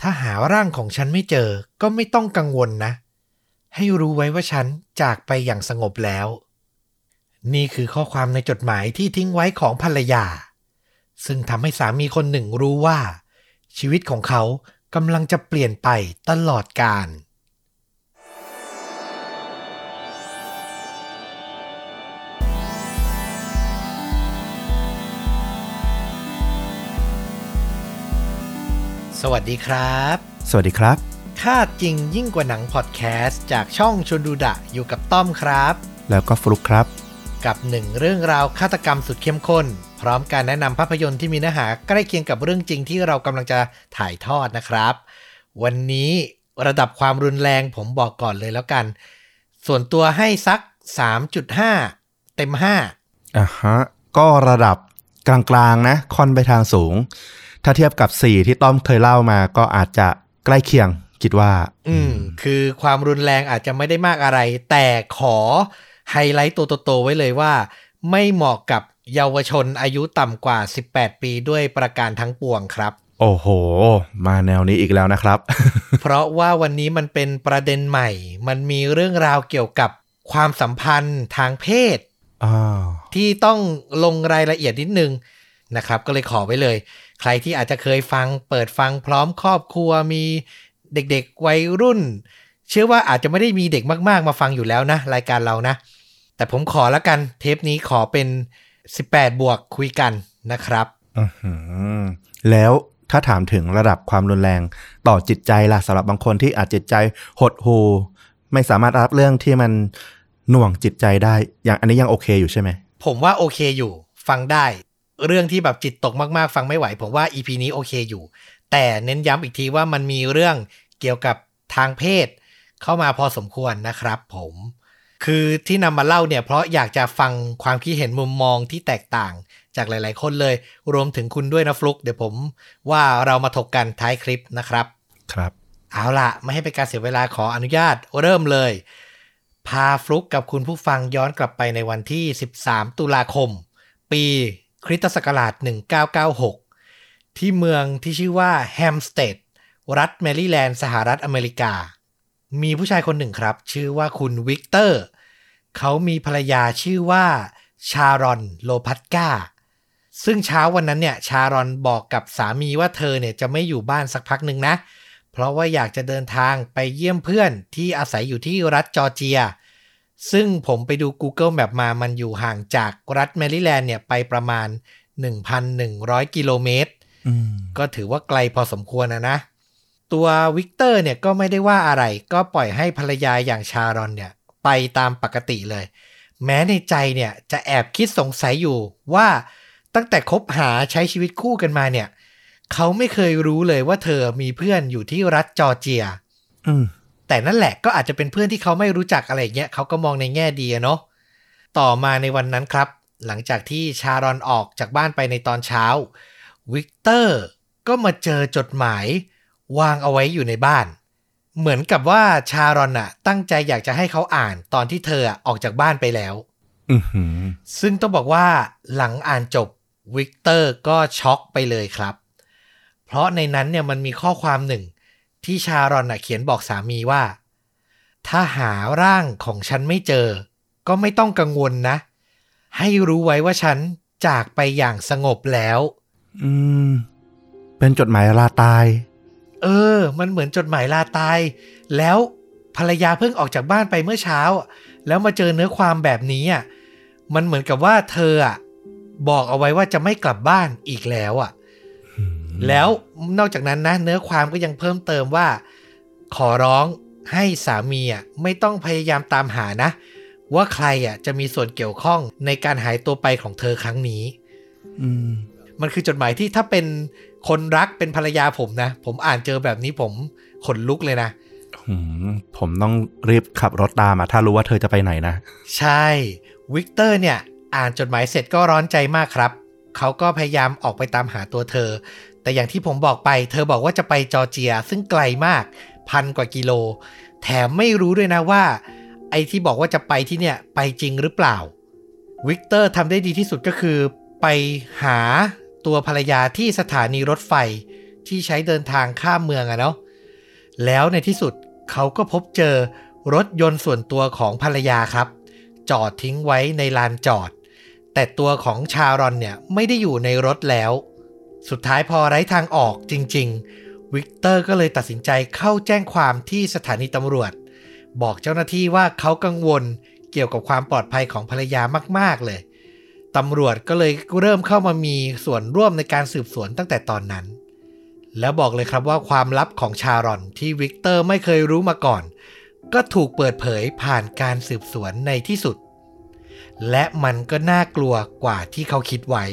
ถ้าหาร่างของฉันไม่เจอก็ไม่ต้องกังวลนะ ให้รู้ไว้ว่าฉันจากไปอย่างสงบแล้ว นี่คือข้อความในจดหมายที่ทิ้งไว้ของภรรยา ซึ่งทำให้สามีคนหนึ่งรู้ว่า ชีวิตของเขากำลังจะเปลี่ยนไปตลอดกาล สวัสดีครับ สวัสดีครับค่าจริงยิ่งกว่าหนังพอดแคสต์จากช่องชวนดูดะอยู่กับต้อมครับ แล้วก็ฟลุกครับ กับหนึ่งเรื่องราวฆาตกรรมสุดเข้มข้น พร้อมการแนะนำภาพยนตร์ที่มีเนื้อหาใกล้เคียงกับเรื่องจริงที่เรากำลังจะถ่ายทอดนะครับ วันนี้ระดับความรุนแรงผมบอกก่อนเลยแล้วกัน ส่วนตัวให้สัก 3.5 เต็ม5อะฮะ ก็ระดับกลางๆนะ ค่อนไปทางสูง ถ้าเทียบกับ 4 ที่ต้อมเคยเล่ามาก็อาจจะใกล้เคียงคิดว่า อืม คือความรุนแรงอาจจะไม่ได้มากอะไร แต่ขอไฮไลท์ตัวโตๆไว้เลยว่า ไม่เหมาะกับเยาวชนอายุต่ำกว่า 18 ปีด้วยประการทั้งปวงครับ โอ้โห มาแนวนี้อีกแล้วนะครับ เพราะว่าวันนี้มันเป็นประเด็นใหม่ มันมีเรื่องราวเกี่ยวกับความสัมพันธ์ทางเพศอ้าวที่ต้องลงรายละเอียดนิดนึงนะครับ ก็เลยขอไว้เลย ใครที่อาจจะเคยฟังเปิดฟังพร้อมครอบครัวมีเด็กๆวัยรุ่น เชื่อว่าอาจจะไม่ได้มีเด็กมากๆ มาฟังอยู่แล้วนะ รายการเรานะ แต่ผมขอแล้วกันเทปนี้ขอเป็น 18 บวกคุยกันนะครับอื้อหือแล้วถ้าถามถึงระดับความรุนแรงต่อจิตใจล่ะสำหรับบางคนที่อาจจิตใจหดหูไม่สามารถรับเรื่องที่มันหน่วงจิตใจได้ อย่างอันนี้ยังโอเคอยู่ใช่ไหม ผมว่าโอเคอยู่ ฟังได้ เรื่องที่แบบจิตตกมากๆ ฟังไม่ไหว ผมว่า EP นี้โอเคอยู่ แต่เน้นย้ำอีกทีว่ามันมีเรื่องเกี่ยวกับทางเพศ เข้ามาพอสมควรนะครับผม คือที่นำมาเล่าเนี่ยเพราะอยากจะฟังความคิดเห็นมุมมองที่แตกต่างจากหลาย ๆ คนเลย รวมถึงคุณด้วยนะฟลุกเดี๋ยวผม ว่าเรามาถกกันท้ายคลิปนะครับ ครับ เอาล่ะไม่ให้เป็นการเสียเวลาขออนุญาตเริ่มเลย พาฟลุกกับคุณผู้ฟังย้อนกลับไปในวันที่ 13 ตุลาคม ปี คริสตศักราช 1996 ที่เมืองที่ชื่อว่าแฮมสเตดรัฐแมริแลนด์สหรัฐอเมริกา มีผู้ชายคนหนึ่งครับ ชื่อว่าคุณวิกเตอร์ เขามีภรรยาชื่อว่าชารอนโลพัตกาซึ่งเช้าวันนั้นเนี่ยชารอนบอกกับสามีว่าเธอเนี่ยจะไม่อยู่บ้านสักพักหนึ่งนะ เพราะว่าอยากจะเดินทางไปเยี่ยมเพื่อนที่อาศัยอยู่ที่รัฐจอร์เจีย ซึ่งผมไปดู Google Map มามันอยู่ห่างจากรัฐแมริแลนด์เนี่ยไปประมาณ 1,100 กิโลเมตรอืมก็ถือว่าไกลพอสมควรนะนะ ตัววิกเตอร์เนี่ยก็ไม่ได้ว่าอะไร ก็ปล่อยให้ภรรยาอย่างชารอนเนี่ยไปตามปกติเลย แม้ในใจเนี่ยจะแอบคิดสงสัยอยู่ว่าตั้งแต่คบหาใช้ชีวิตคู่กันมาเนี่ย เขาไม่เคยรู้เลยว่าเธอมีเพื่อนอยู่ที่รัฐจอร์เจียอืม แต่นั่นแหละก็อาจจะเป็นเพื่อนที่เขาไม่รู้จักอะไรอย่างเงี้ยเขาก็มองในแง่ดีอะเนาะต่อมาในวันนั้นครับ หลังจากที่ชารอนออกจากบ้านไปในตอนเช้า วิกเตอร์ก็มาเจอจดหมายวางเอาไว้อยู่ในบ้าน เหมือนกับว่าชารอนอะตั้งใจอยากจะให้เขาอ่านตอนที่เธออะออกจากบ้านไปแล้วอือหือซึ่งต้องบอกว่าหลังอ่านจบวิกเตอร์ก็ช็อกไปเลยครับ เพราะในนั้นเนี่ยมันมีข้อความหนึ่ง ที่ชารอนน่ะเขียนบอกสามีว่า ถ้าหาร่างของฉันไม่เจอ ก็ไม่ต้องกังวลนะ ให้รู้ไว้ว่าฉันจากไปอย่างสงบแล้ว อืม เป็นจดหมายลาตาย เออ มันเหมือนจดหมายลาตาย แล้วภรรยาเพิ่งออกจากบ้านไปเมื่อเช้า แล้วมาเจอเนื้อความแบบนี้อะมันเหมือนกับว่าเธออะบอกเอาไว้ว่าจะไม่กลับบ้านอีกแล้วอะ แล้วนอกจากนั้นนะ เนื้อความก็ยังเพิ่มเติมว่า ขอร้องให้สามีอะไม่ต้องพยายามตามหานะ ว่าใครอะจะมีส่วนเกี่ยวข้องในการหายตัวไปของเธอครั้งนี้อืมมันคือจดหมายที่ถ้าเป็นคนรักเป็นภรรยาผมนะ ผมอ่านเจอแบบนี้ผมขนลุกเลยนะหืมผมต้องรีบขับรถตามอะถ้ารู้ว่าเธอจะไปไหนนะ ใช่ วิกเตอร์เนี่ย อ่านจดหมายเสร็จก็ร้อนใจมากครับ เขาก็พยายามออกไปตามหาตัวเธอ แต่อย่างที่ผมบอกไป เธอบอกว่าจะไปจอร์เจีย ซึ่งไกลมากพันกว่ากิโล แถมไม่รู้ด้วยนะว่า ไอ้ที่บอกว่าจะไปที่เนี่ย ไปจริงหรือเปล่า วิกเตอร์ทำได้ดีที่สุดก็คือ ไปหาตัวภรรยาที่สถานีรถไฟที่ใช้เดินทางข้ามเมืองอะเนาะแล้วในที่สุดเขาก็พบเจอรถยนต์ส่วนตัวของภรรยาครับ จอดทิ้งไว้ในลานจอด แต่ตัวของชารอนเนี่ยไม่ได้อยู่ในรถแล้ว สุดท้ายพอไร้ทางออกจริง ๆ วิกเตอร์ก็เลยตัดสินใจเข้าแจ้งความที่สถานีตำรวจ บอกเจ้าหน้าที่ว่าเขากังวลเกี่ยวกับความปลอดภัยของภรรยามาก ๆ เลย ตำรวจก็เลยเริ่มเข้ามามีส่วนร่วมในการสืบสวนตั้งแต่ตอนนั้น แล้วบอกเลยครับว่าความลับของชารอนที่วิกเตอร์ไม่เคยรู้มาก่อน ก็ถูกเปิดเผยผ่านการสืบสวนในที่สุด และมันก็น่ากลัวกว่าที่เขาคิดไว้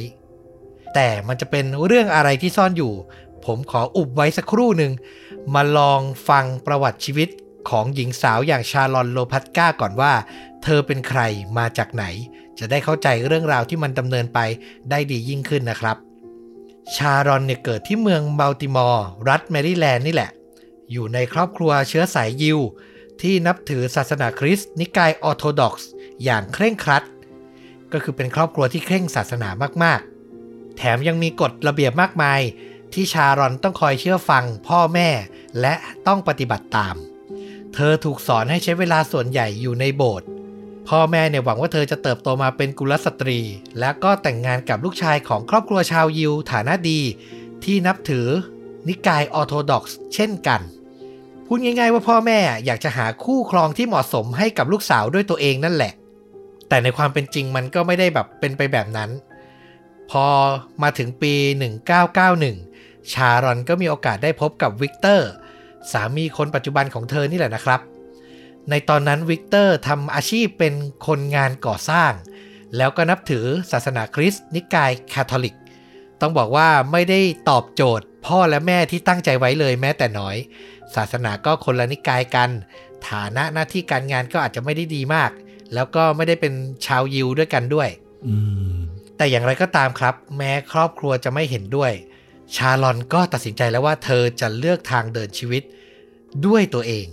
แต่มันจะเป็นเรื่องอะไรที่ซ่อนอยู่ ผมขออุบไว้สักครู่หนึ่ง มาลองฟังประวัติชีวิตของหญิงสาวอย่างชาลอนโลพัตกาก่อนว่า เธอเป็นใครมาจากไหน จะได้เข้าใจเรื่องราวที่มันดำเนินไปได้ดียิ่งขึ้นนะครับ ชารอนเนี่ยเกิดที่เมืองบัลติมอร์รัฐแมริแลนด์นี่แหละ อยู่ในครอบครัวเชื้อสายยิว ที่นับถือศาสนาคริสต์นิกายออร์โธดอกซ์อย่างเคร่งครัด ก็คือเป็นครอบครัวที่เคร่งศาสนามากๆ แถมยังมีกฎระเบียบมากมาย ที่ชารอนต้องคอยเชื่อฟังพ่อแม่ และต้องปฏิบัติตาม เธอถูกสอนให้ใช้เวลาส่วนใหญ่อยู่ในโบสถ์พ่อแม่เนี่ยหวังว่าเธอจะเติบโตมาเป็นกุลสตรี และก็แต่งงานกับลูกชายของครอบครัวชาวยิวฐานะดี ที่นับถือนิกายออโธดอกซ์เช่นกัน พูดง่ายๆว่าพ่อแม่อยากจะหาคู่ครองที่เหมาะสมให้กับลูกสาวด้วยตัวเองนั่นแหละ แต่ในความเป็นจริงมันก็ไม่ได้แบบเป็นไปแบบนั้น พอมาถึงปี 1991 ชารอนก็มีโอกาสได้พบกับวิกเตอร์ สามีคนปัจจุบันของเธอนี่แหละนะครับ ในตอนนั้นวิกเตอร์ทำอาชีพเป็นคนงานก่อสร้าง แล้วก็นับถือศาสนาคริสต์นิกายคาทอลิก ต้องบอกว่าไม่ได้ตอบโจทย์ พ่อและแม่ที่ตั้งใจไว้เลยแม้แต่น้อย ศาสนาก็คนละนิกายกัน ฐานะหน้าที่การงานก็อาจจะไม่ได้ดีมาก แล้วก็ไม่ได้เป็นชาวยิวด้วยกันด้วยอืมแต่อย่างไรก็ตามครับ แม้ครอบครัวจะไม่เห็นด้วย ชารอนก็ตัดสินใจแล้วว่าเธอจะเลือกทางเดินชีวิตด้วยตัวเอง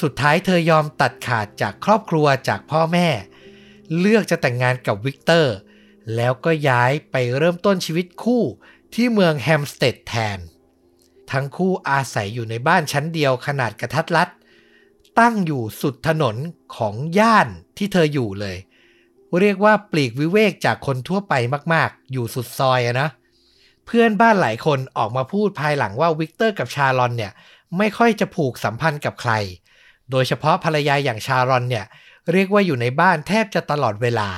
สุดท้ายเธอยอมตัดขาดจากครอบครัวจากพ่อแม่ เลือกจะแต่งงานกับวิกเตอร์ แล้วก็ย้ายไปเริ่มต้นชีวิตคู่ที่เมืองแฮมสเตดแทน ทั้งคู่อาศัยอยู่ในบ้านชั้นเดียวขนาดกะทัดรัด ตั้งอยู่สุดถนน ของย่านที่เธออยู่เลย เรียกว่าปลีกวิเวกจากคนทั่วไปมาก ๆ อยู่สุดซอยอะนะ เพื่อนบ้านหลายคนออกมาพูดภายหลังว่าวิกเตอร์กับชารอนเนี่ย ไม่ค่อยจะผูกสัมพันธ์กับใคร โดยเฉพาะภรรยาอย่างชารอนเนี่ย เรียกว่าอยู่ในบ้านแทบจะตลอดเวลา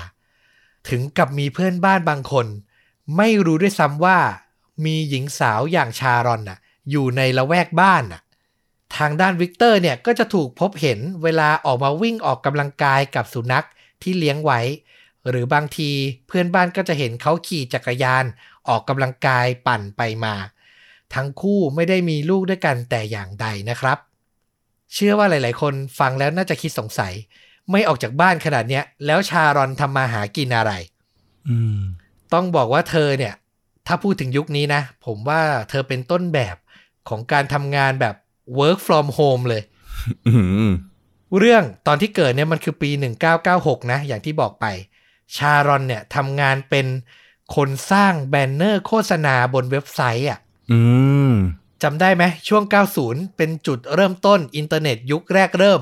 ถึงกับมีเพื่อนบ้านบางคน ไม่รู้ด้วยซ้ำว่ามีหญิงสาวอย่างชารอนน่ะ อยู่ในละแวกบ้านน่ะ ทางด้านวิกเตอร์เนี่ยก็จะถูกพบเห็นเวลาออกมาวิ่งออกกำลังกายกับสุนัขที่เลี้ยงไว้ หรือบางทีเพื่อนบ้านก็จะเห็นเขาขี่จักรยาน ออกกำลังกายปั่นไปมา ทั้งคู่ไม่ได้มีลูกด้วยกันแต่อย่างใดนะครับ เชื่อว่าหลาย ๆ คนฟังแล้วน่าจะคิดสงสัย ไม่ออกจากบ้านขนาดเนี้ยแล้วชารอนทำมาหากินอะไรอืมต้องบอกว่าเธอเนี่ย ถ้าพูดถึงยุคนี้นะ ผมว่าเธอเป็นต้นแบบของการทำงานแบบ work from home เลยอืมเรื่องตอนที่เกิดเนี่ยมันคือปี 1996 นะ อย่างที่บอกไป ชารอนเนี่ยทำงานเป็นคนสร้างแบนเนอร์โฆษณาบนเว็บไซต์อะอืมจำได้ไหมช่วง 90 เป็นจุดเริ่มต้นอินเทอร์เน็ตยุคแรกเริ่ม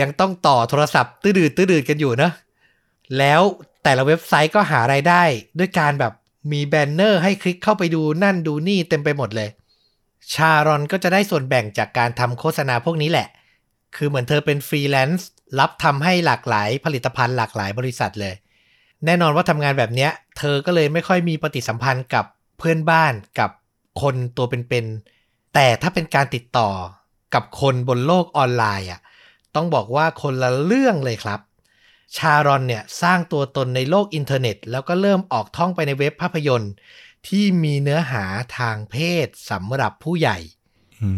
ยังต้องต่อโทรศัพท์ตื้อดืดตื้อดืดกันอยู่นะ แล้วแต่ละเว็บไซต์ก็หารายได้ ด้วยการแบบมีแบนเนอร์ให้คลิกเข้าไปดูนั่นดูนี่เต็มไปหมดเลย ชารอนก็จะได้ส่วนแบ่งจากการทำโฆษณาพวกนี้แหละ คือเหมือนเธอเป็นฟรีแลนซ์รับทำให้หลากหลายผลิตภัณฑ์หลากหลายบริษัทเลย แน่นอนว่าทำงานแบบเนี้ย เธอก็เลยไม่ค่อยมีปฏิสัมพันธ์กับเพื่อนบ้านกับคนตัวเป็นๆ แต่ถ้าเป็นการติดต่อกับคนบนโลกออนไลน์อะ ต้องบอกว่าคนละเรื่องเลยครับ ชารอนเนี่ยสร้างตัวตนในโลกอินเทอร์เน็ต แล้วก็เริ่มออกท่องไปในเว็บภาพยนตร์ ที่มีเนื้อหาทางเพศสำหรับผู้ใหญ่อื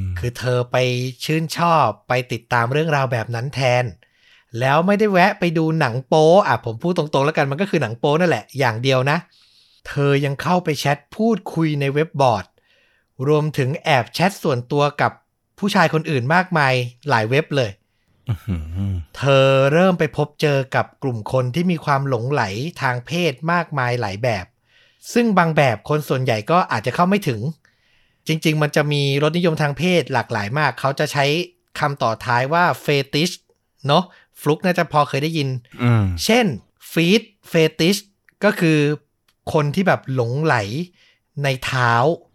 มคือเธอไปชื่นชอบไปติดตามเรื่องราวแบบนั้นแทน แล้วไม่ได้แวะไปดูหนังโป๊อะผมพูดตรงๆแล้วกันมันก็คือหนังโป๊นั่นแหละอย่างเดียวนะ เธอยังเข้าไปแชทพูดคุยในเว็บบอร์ด รวมถึงแอบแชทส่วนตัวกับผู้ชายคนอื่นมากมายหลายเว็บเลยอืมเธอเริ่มไปพบเจอกับกลุ่มคนที่มีความหลงไหลทางเพศมากมายหลายแบบ ซึ่งบางแบบคนส่วนใหญ่ก็อาจจะเข้าไม่ถึงจจริง ๆ มันจะมีรสนิยมทางเพศหลากหลายมาก เขาจะใช้คำต่อท้ายว่าเฟติชเนาะฟลุกน่าจะพอเคยได้ยินอืมเช่นฟีดเฟติชก็คือคนที่แบบหลงไหลในเท้า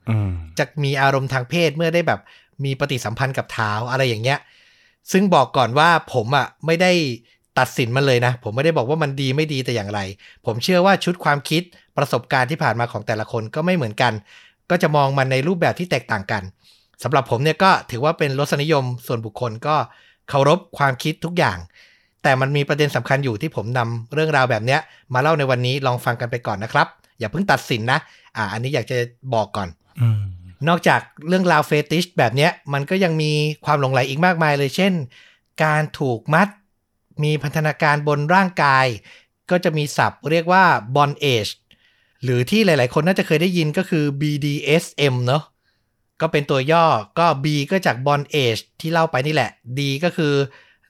อืมจะมีอารมณ์ทางเพศเมื่อได้แบบมีปฏิสัมพันธ์กับเท้าอะไรอย่างเงี้ย ซึ่งบอกก่อนว่าผมอะไม่ได้ตัดสินมันเลยนะ ผมไม่ได้บอกว่ามันดีไม่ดีแต่อย่างไร ผมเชื่อว่าชุดความคิด ประสบการณ์ที่ผ่านมาของแต่ละคนก็ไม่เหมือนกัน ก็จะมองมันในรูปแบบที่แตกต่างกันสำหรับผมเนี่ยก็ถือว่าเป็นรสนิยมส่วนบุคคลก็เคารพความคิดทุกอย่าง แต่มันมีประเด็นสำคัญอยู่ที่ผมนำเรื่องราวแบบเนี้ยมาเล่าในวันนี้ลองฟังกันไปก่อนนะครับ อย่าเพิ่งตัดสินนะ อ่า อันนี้อยากจะบอกก่อนอืมนอกจากเรื่องราวเฟติชแบบเนี้ยมันก็ยังมีความหลงไหลอีกมากมายเลย เช่น การถูกมัด มีพันธนาการบนร่างกาย ก็จะมีศัพท์เรียกว่า bondage หรือที่หลาย ๆ คนน่าจะเคยได้ยินก็คือ BDSM เนอะก็เป็นตัวย่อก็ B ก็จาก bondage ที่เล่าไปนี่แหละ D ก็คือ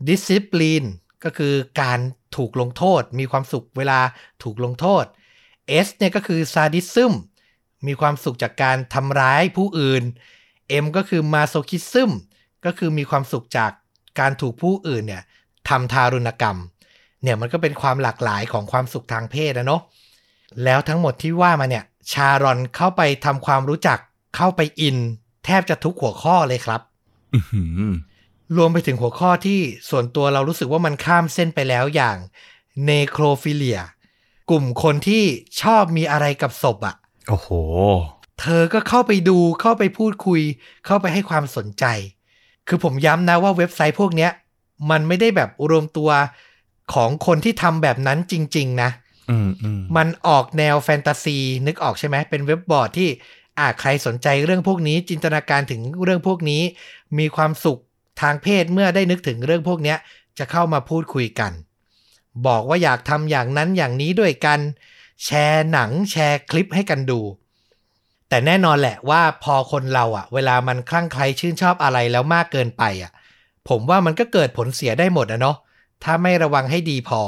discipline ก็คือการถูกลงโทษ มีความสุขเวลาถูกลงโทษ S เนี่ยก็คือ sadism มีความสุขจากการทำร้ายผู้อื่น M ก็คือ masochism ก็คือมีความสุขจากการถูกผู้อื่นเนี่ยทำทารุณกรรม เนี่ยมันก็เป็นความหลากหลายของความสุขทางเพศนะเนาะ แล้วทั้งหมดที่ว่ามาเนี่ย ชารอนเข้าไปทำความรู้จักเข้าไปอิน แทบจะทุกหัวข้อเลยครับอื้อหือรวมไปถึงหัวข้อที่ส่วนตัวเรารู้สึกว่ามันข้ามเส้นไปแล้วอย่างเนโครฟิเลีย กลุ่มคนที่ชอบมีอะไรกับศพอะ่ะ โอ้โห เธอก็เข้าไปดูเข้าไปพูดคุย เข้าไปให้ความสนใจ คือผมย้ำนะว่าเว็บไซต์พวกเนี้ย มันไม่ได้แบบรวมตัวของคนที่ทำแบบนั้นจริง ๆ นะอื มันออกแนวแฟนตาซี นึกออกใช่ไหมเป็นเว็บบอร์ดที่อ่าใครสนใจเรื่องพวกนี้จินตนาการถึงเรื่องพวกนี้ มีความสุขทางเพศเมื่อได้นึกถึงเรื่องพวกเนี้ยจะเข้ามาพูดคุยกัน บอกว่าอยากทำอย่างนั้นอย่างนี้ด้วยกัน แชร์หนังแชร์คลิปให้กันดู แต่แน่นอนแหละว่าพอคนเราอะเวลามันคลั่งไคล้ชื่นชอบอะไรแล้วมากเกินไปอะผมว่ามันก็เกิดผลเสียได้หมดอะเนาะถ้าไม่ระวังให้ดีพอ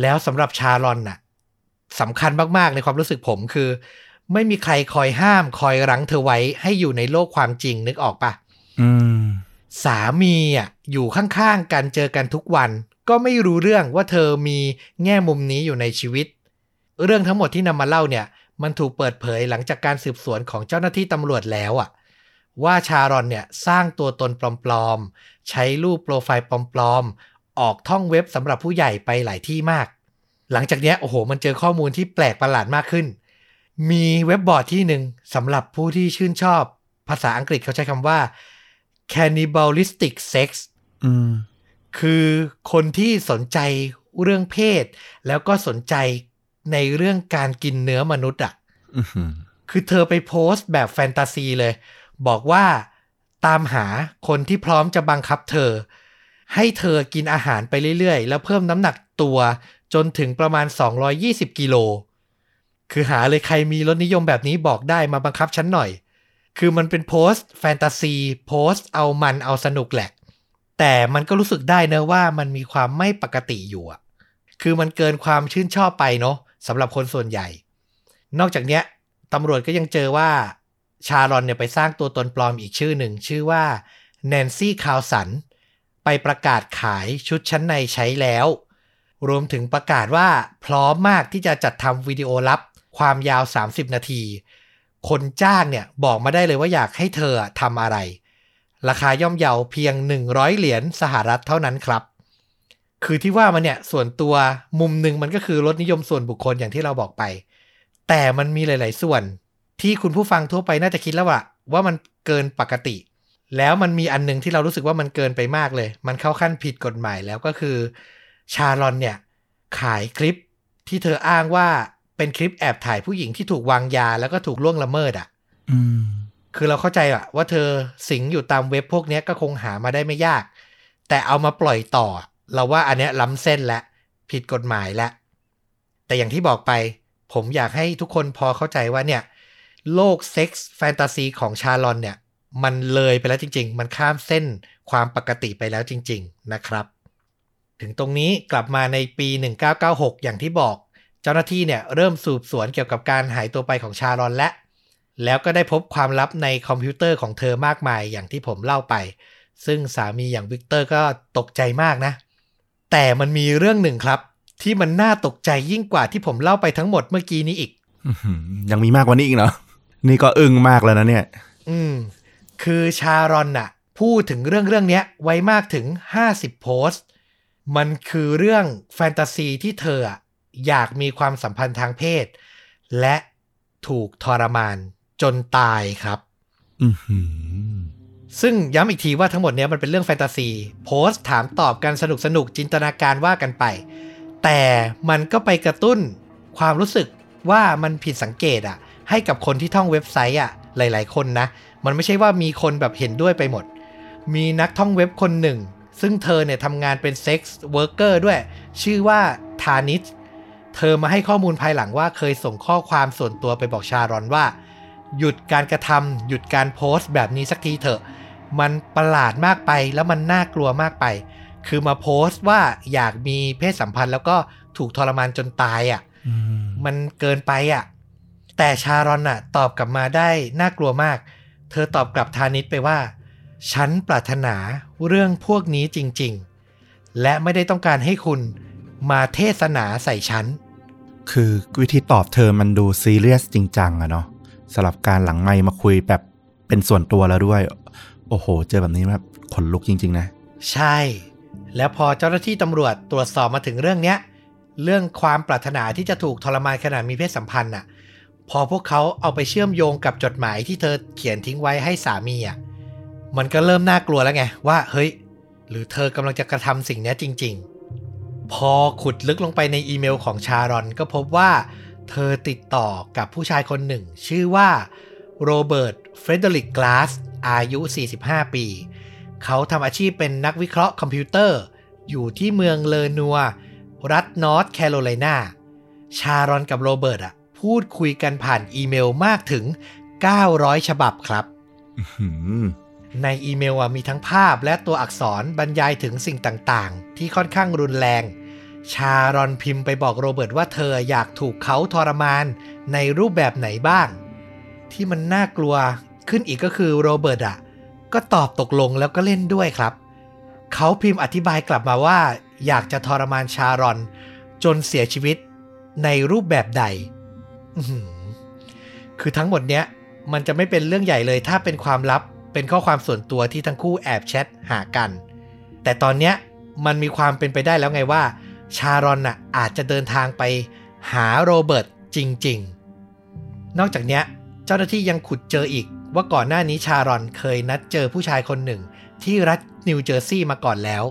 แล้วสำหรับชาลอนน่ะสำคัญมากๆในความรู้สึกผมคือ ไม่มีใครคอยห้ามคอยรั้งเธอไว้ให้อยู่ในโลกความจริงนึกออกปะอืมสามีอะอยู่ข้างๆกันเจอกันทุกวัน ก็ไม่รู้เรื่องว่าเธอมีแง่มุมนี้อยู่ในชีวิต เรื่องทั้งหมดที่นำมาเล่าเนี่ย มันถูกเปิดเผยหลังจากการสืบสวนของเจ้าหน้าที่ตำรวจแล้วอะว่าชารอนเนี่ยสร้างตัวตนปลอมๆ ใช้รูปโปรไฟล์ปลอมๆ ออกท่องเว็บสำหรับผู้ใหญ่ไปหลายที่มาก หลังจากเนี้ยโอ้โห มันเจอข้อมูลที่แปลกประหลาดมากขึ้น มีเว็บบอร์ดที่หนึ่งสำหรับผู้ที่ชื่นชอบ ภาษาอังกฤษเขาใช้คำว่า cannibalistic sex อืมคือคนที่สนใจเรื่องเพศ แล้วก็สนใจในเรื่องการกินเนื้อมนุษย์อะอื้อหือคือเธอไปโพสต์แบบแฟนตาซีเลย บอกว่าตามหาคนที่พร้อมจะบังคับเธอ ให้เธอกินอาหารไปเรื่อยๆ แล้วเพิ่มน้ำหนักตัวจนถึงประมาณ 220 กิโล คือหาเลยใครมีรสนิยมแบบนี้บอกได้มาบังคับฉันหน่อย คือมันเป็นโพสต์แฟนตาซีโพสต์เอามันเอาสนุกแหละ แต่มันก็รู้สึกได้เนะว่ามันมีความไม่ปกติอยู่อะคือมันเกินความชื่นชอบไปเนาะสำหรับคนส่วนใหญ่ นอกจากเนี้ยตำรวจก็ยังเจอว่าชารอนเนี่ยไปสร้างตัวตนปลอมอีกชื่อหนึ่ง ชื่อว่าแนนซี่คาวสัน ไปประกาศขายชุดชั้นในใช้แล้ว รวมถึงประกาศว่าพร้อมมากที่จะจัดทำวิดีโอลับความยาว 30 นาที คนจ้างเนี่ยบอกมาได้เลยว่าอยากให้เธอทำอะไร ราคาย่อมเยาเพียง 100 เหรียญสหรัฐเท่านั้นครับ คือที่ว่ามันเนี่ยส่วนตัวมุมหนึ่งมันก็คือรสนิยมส่วนบุคคลอย่างที่เราบอกไป แต่มันมีหลาย ๆ ส่วนที่คุณผู้ฟังทั่วไปน่าจะคิดแล้วว่าว่ามันเกินปกติ แล้วมันมีอันหนึงที่เรารู้สึกว่ามันเกินไปมากเลย มันเข้าขั้นผิดกฎหมายแล้วก็คือชาลอนเนี่ย ขายคลิปที่เธออ้างว่าเป็นคลิปแอบถ่ายผู้หญิงที่ถูกวางยาแล้วก็ถูกล่วงละเมิดอะอืมคือเราเข้าใจอะว่าเธอสิงอยู่ตามเว็บพวกเนี้ยก็คงหามาได้ไม่ยาก แต่เอามาปล่อยต่อ เราว่าอันเนี้ยล้ำเส้นและ ผิดกฎหมายและแต่อย่างที่บอกไป ผมอยากให้ทุกคนพอเข้าใจว่าเนี่ย โลกเซ็กส์แฟนตาซีของชาลอนเนี่ย มันเลยไปแล้วจริง ๆ มันข้ามเส้นความปกติไปแล้วจริง ๆ นะครับ ถึงตรงนี้กลับมาในปี 1996 อย่างที่บอก เจ้าหน้าที่เนี่ยเริ่มสืบสวนเกี่ยวกับการหายตัวไปของชารอนและ แล้วก็ได้พบความลับในคอมพิวเตอร์ของเธอมากมายอย่างที่ผมเล่าไป ซึ่งสามีอย่างวิกเตอร์ก็ตกใจมากนะ แต่มันมีเรื่องหนึ่งครับ ที่มันน่าตกใจยิ่งกว่าที่ผมเล่าไปทั้งหมดเมื่อกี้นี้อีกอื้อหือยังมีมากกว่านี้อีกเนาะนี่ก็อึ้งมากแล้วนะเนี่ย อืม คือชารอนน่ะ พูดถึงเรื่องเรื่องเนี้ยไว้มากถึง 50 โพสต์ มันคือเรื่องแฟนตาซีที่เธออะอยากมีความสัมพันธ์ทางเพศ และถูกทรมานจนตายครับอือหือซึ่งย้ำอีกทีว่าทั้งหมดเนี้ยมันเป็นเรื่องแฟนตาซี โพสต์ถามตอบกันสนุกสนุกๆจินตนาการว่ากันไป แต่มันก็ไปกระตุ้นความรู้สึกว่ามันผิดสังเกตอะ ให้กับคนที่ท่องเว็บไซต์อะ หลาย ๆ คนนะ มันไม่ใช่ว่ามีคนแบบเห็นด้วยไปหมด มีนักท่องเว็บคนหนึ่ง ซึ่งเธอเนี่ยทำงานเป็น sex worker ด้วย ชื่อว่าทานิชเธอมาให้ข้อมูลภายหลังว่าเคยส่งข้อความส่วนตัวไปบอกชารอนว่า หยุดการกระทำหยุดการโพสต์แบบนี้สักทีเถอะ มันประหลาดมากไปแล้วมันน่ากลัวมากไป คือมาโพสต์ว่าอยากมีเพศสัมพันธ์แล้วก็ถูกทรมานจนตายอะอืมมันเกินไปอะ แต่ชารอนอะตอบกลับมาได้น่ากลัวมาก เธอตอบกลับทานิชไปว่า ฉันปรารถนาเรื่องพวกนี้จริงๆ และไม่ได้ต้องการให้คุณมาเทศนาใส่ฉัน คือวิธีตอบเธอมันดูซีเรียสจริงจังอะเนาะสำหรับการหลังไมค์มาคุยแบบเป็นส่วนตัวแล้วด้วย โอ้โห เจอแบบนี้แบบขนลุกจริง ๆ นะ ใช่ แล้วพอเจ้าหน้าที่ตำรวจตรวจสอบมาถึงเรื่องเนี้ย เรื่องความปรารถนาที่จะถูกทรมานขณะมีเพศสัมพันธ์น่ะ พอพวกเขาเอาไปเชื่อมโยงกับจดหมายที่เธอเขียนทิ้งไว้ให้สามีอะ มันก็เริ่มน่ากลัวแล้วไง ว่าเฮ้ย หรือเธอกำลังจะกระทำสิ่งนี้จริง ๆ พอขุดลึกลงไปในอีเมลของชารอนก็พบว่า เธอติดต่อกับผู้ชายคนหนึ่ง ชื่อว่าโรเบิร์ตเฟรเดริกกลาสอายุ 45 ปี เขาทำอาชีพเป็นนักวิเคราะห์คอมพิวเตอร์ อยู่ที่เมืองเลนัว รัฐนอร์ทแคโรไลนาชารอนกับโรเบิร์ตอะ พูดคุยกันผ่านอีเมลมากถึง 900 ฉบับครับหืมในอีเมลอะมีทั้งภาพและตัวอักษรบรรยายถึงสิ่งต่างๆ ที่ค่อนข้างรุนแรง ชารอนพิมพ์ไปบอกโรเบิร์ตว่าเธออยากถูกเขาทรมานในรูปแบบไหนบ้าง ที่มันน่ากลัวขึ้นอีกก็คือโรเบิร์ตอะ ก็ตอบตกลงแล้วก็เล่นด้วยครับ เขาพิมพ์อธิบายกลับมาว่า อยากจะทรมานชารอน จนเสียชีวิตในรูปแบบใดอื้อหือ คือทั้งหมดเนี้ย มันจะไม่เป็นเรื่องใหญ่เลย ถ้าเป็นความลับเป็นข้อความส่วนตัวที่ทั้งคู่แอบแชทหากัน แต่ตอนเนี้ยมันมีความเป็นไปได้แล้วไงว่า ชารอนน่ะอาจจะเดินทางไปหาโรเบิร์ตจริง ๆ นอกจากเนี้ยเจ้าหน้าที่ยังขุดเจออีก ว่าก่อนหน้านี้ชารอนเคยนัดเจอผู้ชายคนหนึ่ง ที่รัฐนิวเจอร์ซีย์มาก่อนแล้ว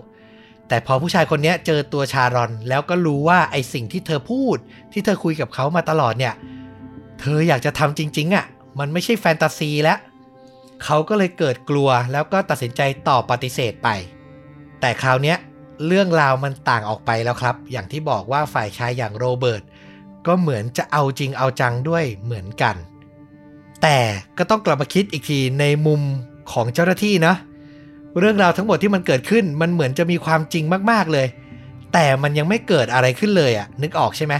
แต่พอผู้ชายคนเนี้ยเจอตัวชารอนแล้วก็รู้ว่าไอสิ่งที่เธอพูด ที่เธอคุยกับเขามาตลอดเนี่ย เธออยากจะทำจริง ๆอะ มันไม่ใช่แฟนตาซีแล้วเขาก็เลยเกิดกลัวแล้วก็ตัดสินใจตอบปฏิเสธไป แต่คราวเนี้ยเรื่องราวมันต่างออกไปแล้วครับ อย่างที่บอกว่าฝ่ายชายอย่างโรเบิร์ตก็เหมือนจะเอาจริงเอาจังด้วยเหมือนกัน แต่ก็ต้องกลับมาคิดอีกทีในมุมของเจ้าหน้าที่นะ เรื่องราวทั้งหมดที่มันเกิดขึ้นมันเหมือนจะมีความจริงมากๆเลย แต่มันยังไม่เกิดอะไรขึ้นเลยอะนึกออกใช่ไหม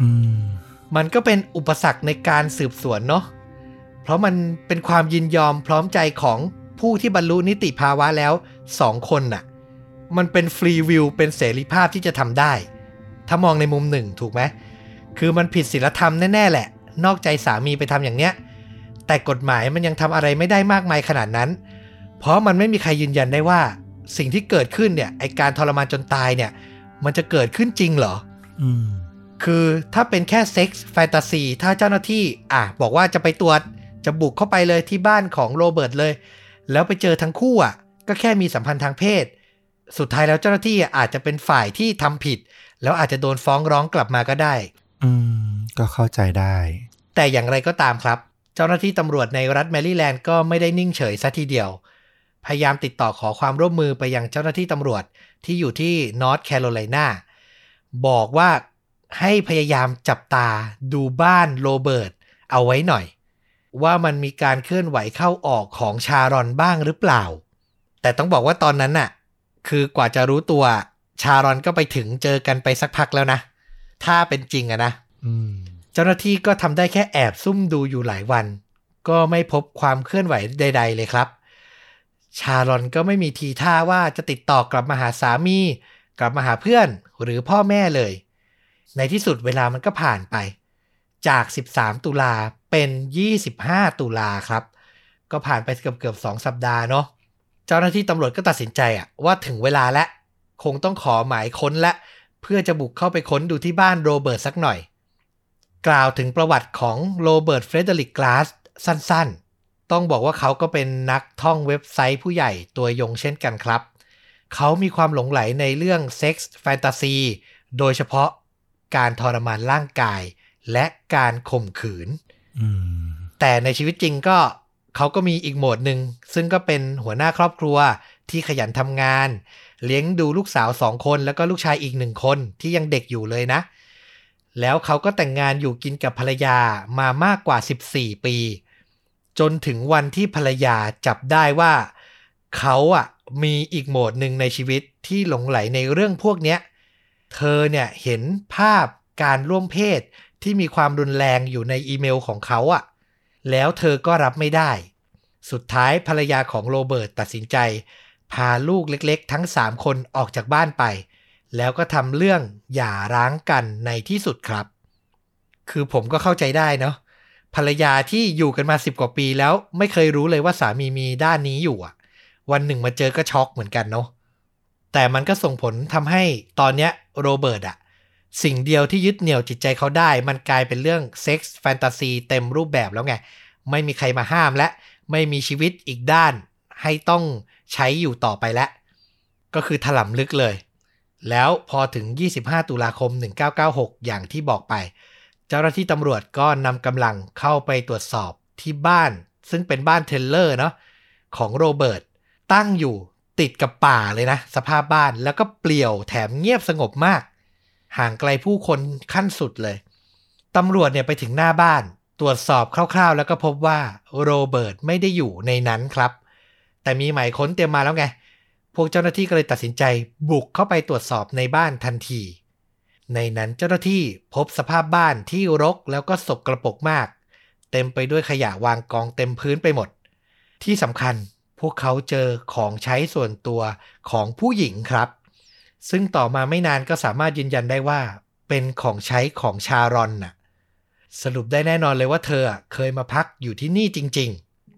อืม มันก็เป็นอุปสรรคในการสืบสวนเนาะเพราะมันเป็นความยินยอมพร้อมใจของผู้ที่บรรลุนิติภาวะแล้วสองคนน่ะ มันเป็นฟรีวิวเป็นเสรีภาพที่จะทำได้ ถ้ามองในมุมหนึ่งถูกไหมคือมันผิดศีลธรรมแน่ ๆ แหละ นอกใจสามีไปทำอย่างเนี้ย แต่กฎหมายมันยังทำอะไรไม่ได้มากมายขนาดนั้น เพราะมันไม่มีใครยืนยันได้ว่า สิ่งที่เกิดขึ้นเนี่ยไอการทรมานจนตายเนี่ย มันจะเกิดขึ้นจริงเหรอ อืม คือถ้าเป็นแค่เซ็กส์แฟนตาซีถ้าเจ้าหน้าที่อะบอกว่าจะไปตรวจจะบุกเข้าไปเลยที่บ้านของโรเบิร์ตเลย แล้วไปเจอทั้งคู่อะก็แค่มีสัมพันธ์ทางเพศ สุดท้ายแล้วเจ้าหน้าที่อาจจะเป็นฝ่ายที่ทำผิด แล้วอาจจะโดนฟ้องร้องกลับมาก็ได้ อืม ก็เข้าใจได้ แต่อย่างไรก็ตามครับ เจ้าหน้าที่ตำรวจในรัฐแมริแลนด์ก็ไม่ได้นิ่งเฉยซะทีเดียว พยายามติดต่อขอความร่วมมือไปยังเจ้าหน้าที่ตำรวจที่อยู่ที่นอร์ทแคโรไลนาบอกว่า ให้พยายามจับตาดูบ้านโรเบิร์ตเอาไว้หน่อย ว่ามันมีการเคลื่อนไหวเข้าออกของชารอนบ้างหรือเปล่า แต่ต้องบอกว่าตอนนั้นน่ะ คือกว่าจะรู้ตัวชารอนก็ไปถึงเจอกันไปสักพักแล้วนะ ถ้าเป็นจริงอะนะอืมเจ้าหน้าที่ก็ทำได้แค่แอบซุ่มดูอยู่หลายวัน ก็ไม่พบความเคลื่อนไหวใด ๆ เลยครับ ชารอนก็ไม่มีทีท่าว่าจะติดต่อกลับมาหาสามี กลับมาหาเพื่อนหรือพ่อแม่เลย ในที่สุดเวลามันก็ผ่านไป จาก 13 ตุลาเป็น 25 ตุลาครับ ก็ผ่านไปเกือบเกือบสองสัปดาห์เนาะเจ้าหน้าที่ตำรวจก็ตัดสินใจอะว่าถึงเวลาแล้วคงต้องขอหมายค้นและเพื่อจะบุกเข้าไปค้นดูที่บ้านโรเบิร์ตสักหน่อย กล่าวถึงประวัติของโรเบิร์ตเฟรเดริกกลาสสั้นๆ ต้องบอกว่าเขาก็เป็นนักท่องเว็บไซต์ผู้ใหญ่ตัวยงเช่นกันครับ เขามีความหลงใหลในเรื่องเซ็กส์แฟนตาซี โดยเฉพาะ การทรมานร่างกาย และการข่มขืนอืมแต่ในชีวิตจริงก็เขาก็มีอีกโหมดหนึ่ง ซึ่งก็เป็นหัวหน้าครอบครัวที่ขยันทำงาน เลี้ยงดูลูกสาวสองคนแล้วก็ลูกชายอีกหนึ่งคนที่ยังเด็กอยู่เลยนะ แล้วเขาก็แต่งงานอยู่กินกับภรรยามามากกว่า 14 ปี จนถึงวันที่ภรรยาจับได้ว่า เขาอะมีอีกโหมดหนึ่งในชีวิตที่หลงไหลในเรื่องพวกเนี้ย เธอเนี่ยเห็นภาพการร่วมเพศที่มีความรุนแรงอยู่ในอีเมลของเขาอะ่ะแล้วเธอก็รับไม่ได้ สุดท้ายภรรยาของโรเบิร์ตตัดสินใจ พาลูกเล็กๆ ทั้ง 3 คนออกจากบ้านไป แล้วก็ทำเรื่องหย่าร้างกันในที่สุดครับ คือผมก็เข้าใจได้เนาะภรรยาที่อยู่กันมาสิบกว่าปีแล้วไม่เคยรู้เลยว่าสามีมีด้านนี้อยู่อะวันหนึ่งมาเจอก็ช็อกเหมือนกันเนาะ แต่มันก็ส่งผลทำให้ตอนเนี้ยโรเบิร์ตอะสิ่งเดียวที่ยึดเหนี่ยวจิตใจเขาได้ มันกลายเป็นเรื่องเซ็กส์แฟนตาซีเต็มรูปแบบแล้วไง ไม่มีใครมาห้ามและ ไม่มีชีวิตอีกด้านให้ต้องใช้อยู่ต่อไปแล้ว ก็คือถล่มลึกเลย แล้วพอถึง 25 ตุลาคม 1996 อย่างที่บอกไป เจ้าหน้าที่ตำรวจก็นำกำลังเข้าไปตรวจสอบที่บ้าน ซึ่งเป็นบ้าน trailer เนาะของโรเบิร์ตตั้งอยู่ ติดกับป่าเลยนะ สภาพบ้านแล้วก็เปลี่ยวแถมเงียบสงบมาก ห่างไกลผู้คนขั้นสุดเลยตำรวจเนี่ยไปถึงหน้าบ้าน ตรวจสอบคร่าวๆ แล้วก็พบว่าโรเบิร์ตไม่ได้อยู่ในนั้นครับ แต่มีหมายค้นเตรียมมาแล้วไง พวกเจ้าหน้าที่ก็เลยตัดสินใจบุกเข้าไปตรวจสอบในบ้านทันที ในนั้นเจ้าหน้าที่พบสภาพบ้านที่รกแล้วก็สกระปกมาก เต็มไปด้วยขยะวางกองเต็มพื้นไปหมด ที่สำคัญ พวกเขาเจอของใช้ส่วนตัวของผู้หญิงครับ ซึ่งต่อมาไม่นานก็สามารถยืนยันได้ว่า เป็นของใช้ของชารอนน่ะ สรุปได้แน่นอนเลยว่าเธอเคยมาพักอยู่ที่นี่จริง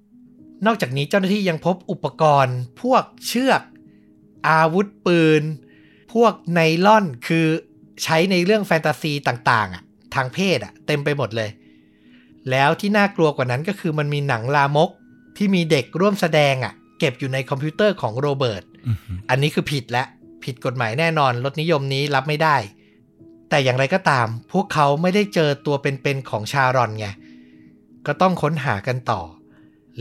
ๆ นอกจากนี้เจ้าหน้าที่ยังพบอุปกรณ์ พวกเชือก อาวุธปืน พวกไนล่อนคือใช้ในเรื่องแฟนตาซีต่างๆอะทางเพศอะเต็มไปหมดเลย แล้วที่น่ากลัวกว่านั้นก็คือมันมีหนังลามก ที่มีเด็กร่วมแสดงอะ เก็บอยู่ในคอมพิวเตอร์ของโรเบิร์ตอือหืออันนี้คือผิดและผิดกฎหมายแน่นอนรสนิยมนี้รับไม่ได้ แต่อย่างไรก็ตาม พวกเขาไม่ได้เจอตัวเป็นๆของชารอนไงก็ต้องค้นหากันต่อ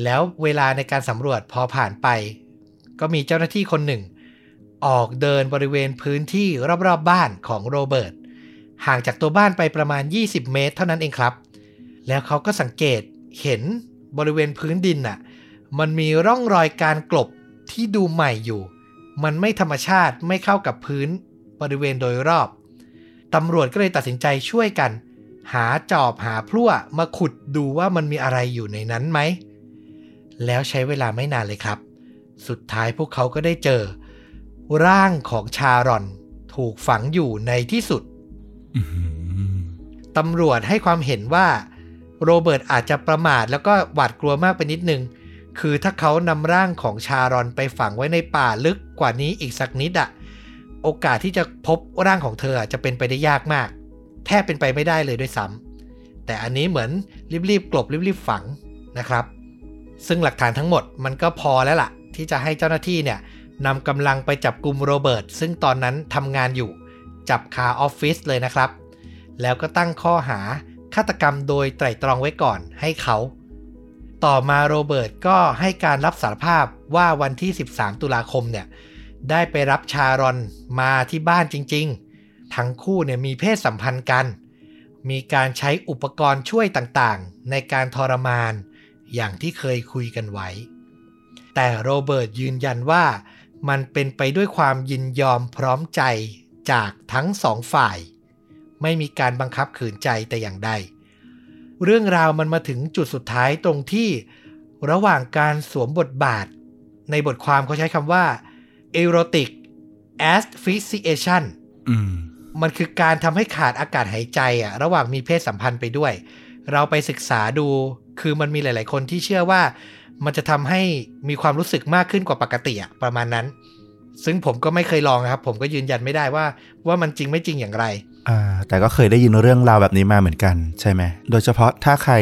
แล้วเวลาในการสำรวจพอผ่านไป ก็มีเจ้าหน้าที่คนหนึ่ง ออกเดินบริเวณพื้นที่รอบๆบบ้านของโรเบิร์ตห่างจากตัวบ้านไปประมาณ 20 เมตร เท่านั้นเองครับ แล้วเขาก็สังเกตเห็น บริเวณพื้นดินน่ะ มันมีร่องรอยการกลบที่ดูใหม่อยู่ มันไม่ธรรมชาติไม่เข้ากับพื้นบริเวณโดยรอบ ตำรวจก็เลยตัดสินใจช่วยกัน หาจอบหาพลั่วมาขุดดูว่ามันมีอะไรอยู่ในนั้นไหม แล้วใช้เวลาไม่นานเลยครับ สุดท้ายพวกเขาก็ได้เจอ ร่างของชารอนถูกฝังอยู่ในที่สุดอื้อหือตำรวจให้ความเห็นว่า โรเบิร์ตอาจจะประมาทแล้วก็หวาดกลัวมากไปนิดนึง คือถ้าเขานำร่างของชารอนไปฝังไว้ในป่าลึกกว่านี้อีกสักนิดอะโอกาสที่จะพบร่างของเธอจะเป็นไปได้ยากมาก แทบเป็นไปไม่ได้เลยด้วยซ้ำแต่อันนี้เหมือนรีบๆกลบรีบๆฝังนะครับ ซึ่งหลักฐานทั้งหมดมันก็พอแล้วล่ะ ที่จะให้เจ้าหน้าที่เนี่ยนำกำลังไปจับกลุ่มโรเบิร์ตซึ่งตอนนั้นทำงานอยู่ จับคาออฟฟิศเลยนะครับ แล้วก็ตั้งข้อหา ฆาตกรรมโดยไตร่ตรองไว้ก่อนให้เขา ต่อมาโรเบิร์ตก็ให้การรับสารภาพว่าวันที่ 13 ตุลาคมเนี่ยได้ไปรับชารอนมาที่บ้านจริง ๆ ทั้งคู่เนี่ยมีเพศสัมพันธ์กัน มีการใช้อุปกรณ์ช่วยต่างๆ ในการทรมานอย่างที่เคยคุยกันไว้ แต่โรเบิร์ตยืนยันว่ามันเป็นไปด้วยความยินยอมพร้อมใจจากทั้งสองฝ่าย ไม่มีการบังคับขืนใจแต่อย่างใด เรื่องราวมันมาถึงจุดสุดท้ายตรงที่ระหว่างการสวมบทบาท ในบทความเขาใช้คำว่า erotic asphyxiation อืมมันคือการทำให้ขาดอากาศหายใจอะระหว่างมีเพศสัมพันธ์ไปด้วย เราไปศึกษาดู คือมันมีหลาย ๆ คนที่เชื่อว่า มันจะทำให้มีความรู้สึกมากขึ้นกว่าปกติอะประมาณนั้น ซึ่งผมก็ไม่เคยลองนะครับ ผมก็ยืนยันไม่ได้ว่า ว่ามันจริงไม่จริงอย่างไรอ่า แต่ก็เคยได้ยินเรื่องราวแบบนี้มาเหมือนกันใช่ไหม โดยเฉพาะถ้าใคร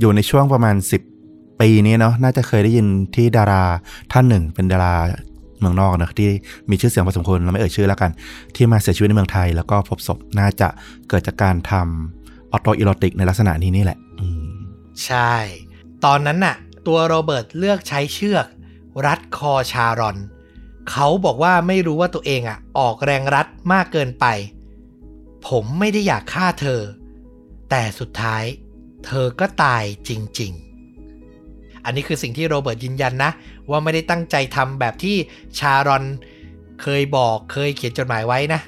อยู่ในช่วงประมาณ 10 ปีนี้เนาะน่าจะเคยได้ยินที่ดาราท่านหนึ่ง เป็นดาราเมืองนอกนะที่มีชื่อเสียงพอสมควรเราไม่เอ่ยชื่อแล้วกัน ที่มาเสียชีวิตในเมืองไทย แล้วก็พบศพน่าจะเกิดจากการทำออโตอิโรติกในลักษณะนี้นี่แหละอืใช่ ตอนนั้นน่ะ ตัวโรเบิร์ตเลือกใช้เชือก รัดคอชารอน เขาบอกว่าไม่รู้ว่าตัวเองอะ ออกแรงรัดมากเกินไป ผมไม่ได้อยากฆ่าเธอ แต่สุดท้าย เธอก็ตายจริง ๆ อันนี้คือสิ่งที่โรเบิร์ตยืนยันนะ ว่าไม่ได้ตั้งใจทำแบบที่ชารอนเคยบอกเคยเขียนจดหมายไว้นะ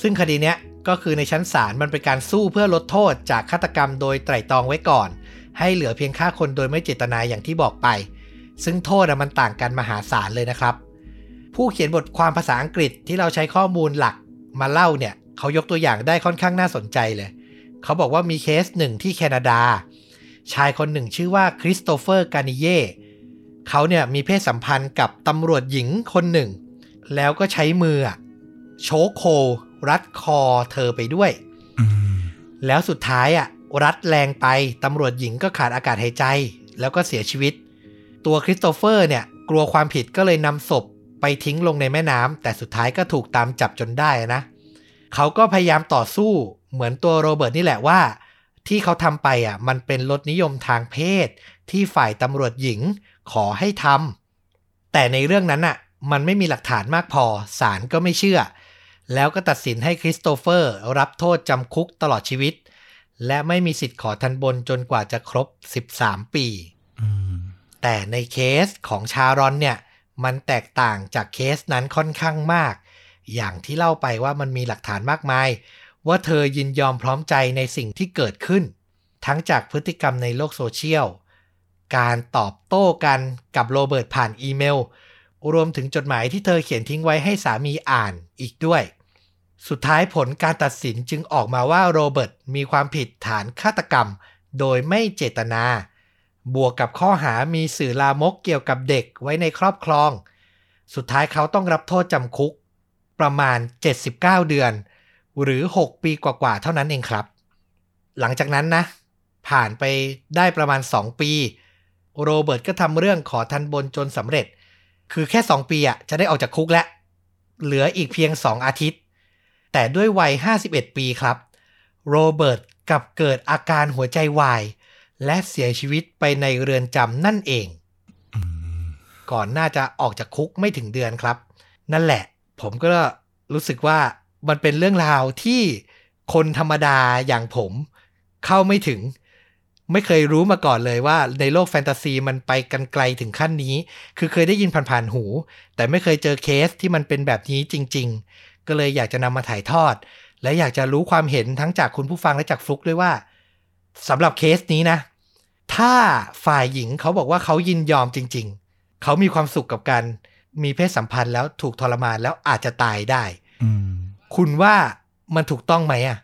ซึ่งคดีเนี้ยก็คือในชั้นศาลมันเป็นการสู้เพื่อลดโทษจากฆาตกรรมโดยไตร่ตรองไว้ก่อน ให้เหลือเพียงฆ่าคนโดยไม่เจตนาอย่างที่บอกไป ซึ่งโทษอะมันต่างกันมหาศาลเลยนะครับ ผู้เขียนบทความภาษาอังกฤษที่เราใช้ข้อมูลหลักมาเล่าเนี่ย เขายกตัวอย่างได้ค่อนข้างน่าสนใจเลย เขาบอกว่ามีเคสหนึ่งที่แคนาดา ชายคนหนึ่งชื่อว่าคริสโตเฟอร์กานิเย่เขาเนี่ยมีเพศสัมพันธ์กับตำรวจหญิงคนหนึ่ง แล้วก็ใช้มืออะ choke คอ รัดคอเธอไปด้วยอืมแล้วสุดท้ายอะรัดแรงไปตำรวจหญิงก็ขาดอากาศหายใจ แล้วก็เสียชีวิต ตัวคริสโตเฟอร์เนี่ยกลัวความผิดก็เลยนำศพไปทิ้งลงในแม่น้ำแต่สุดท้ายก็ถูกตามจับจนได้นะ เขาก็พยายามต่อสู้เหมือนตัวโรเบิร์ตนี่แหละว่า ที่เขาทำไปอะมันเป็นรสนิยมทางเพศ ที่ฝ่ายตำรวจหญิงขอให้ทำแต่ในเรื่องนั้นอะมันไม่มีหลักฐานมากพอศาลก็ไม่เชื่อ แล้วก็ตัดสินให้คริสโตเฟอร์รับโทษจำคุกตลอดชีวิต และไม่มีสิทธิ์ขอทันบนจนกว่าจะครบ 13 ปีแต่ในเคสของชารอนเนี่ย มันแตกต่างจากเคสนั้นค่อนข้างมาก อย่างที่เล่าไปว่ามันมีหลักฐานมากมาย ว่าเธอยินยอมพร้อมใจในสิ่งที่เกิดขึ้น ทั้งจากพฤติกรรมในโลกโซเชียล การตอบโต้กันกับโรเบิร์ตผ่านอีเมล รวมถึงจดหมายที่เธอเขียนทิ้งไว้ให้สามีอ่านอีกด้วย สุดท้ายผลการตัดสินจึงออกมาว่าโรเบิร์ตมีความผิดฐานฆาตกรรม โดยไม่เจตนา บวกกับข้อหามีสื่อลามกเกี่ยวกับเด็กไว้ในครอบครอง สุดท้ายเขาต้องรับโทษจำคุก ประมาณ 79 เดือน หรือ 6 ปีกว่าๆเท่านั้นเองครับ หลังจากนั้นนะ ผ่านไปได้ประมาณ 2 ปี โรเบิร์ตก็ทำเรื่องขอทันบนจนสำเร็จ คือแค่ 2 ปีอะจะได้ออกจากคุกแล้ว เหลืออีกเพียง 2 อาทิตย์ แต่ด้วยวัย 51 ปีครับ โรเบิร์ตกลับเกิดอาการหัวใจวาย และเสียชีวิตไปในเรือนจำนั่นเองอืมก่อนน่าจะออกจากคุกไม่ถึงเดือนครับ นั่นแหละ ผมก็รู้สึกว่ามันเป็นเรื่องราวที่คนธรรมดาอย่างผมเข้าไม่ถึง ไม่เคยรู้มาก่อนเลยว่าในโลกแฟนตาซีมันไปกันไกลถึงขั้นนี้ คือเคยได้ยินผ่านๆหู แต่ไม่เคยเจอเคสที่มันเป็นแบบนี้จริง ๆ ก็เลยอยากจะนำมาถ่ายทอด และอยากจะรู้ความเห็นทั้งจากคุณผู้ฟังและจากฟลุกด้วยว่าสำหรับเคสนี้นะ ถ้าฝ่ายหญิงเขาบอกว่าเขายินยอมจริง ๆ เขามีความสุขกับการ มีเพศสัมพันธ์แล้วถูกทรมานแล้วอาจจะตายได้อืมคุณว่ามันถูกต้องไหมอะ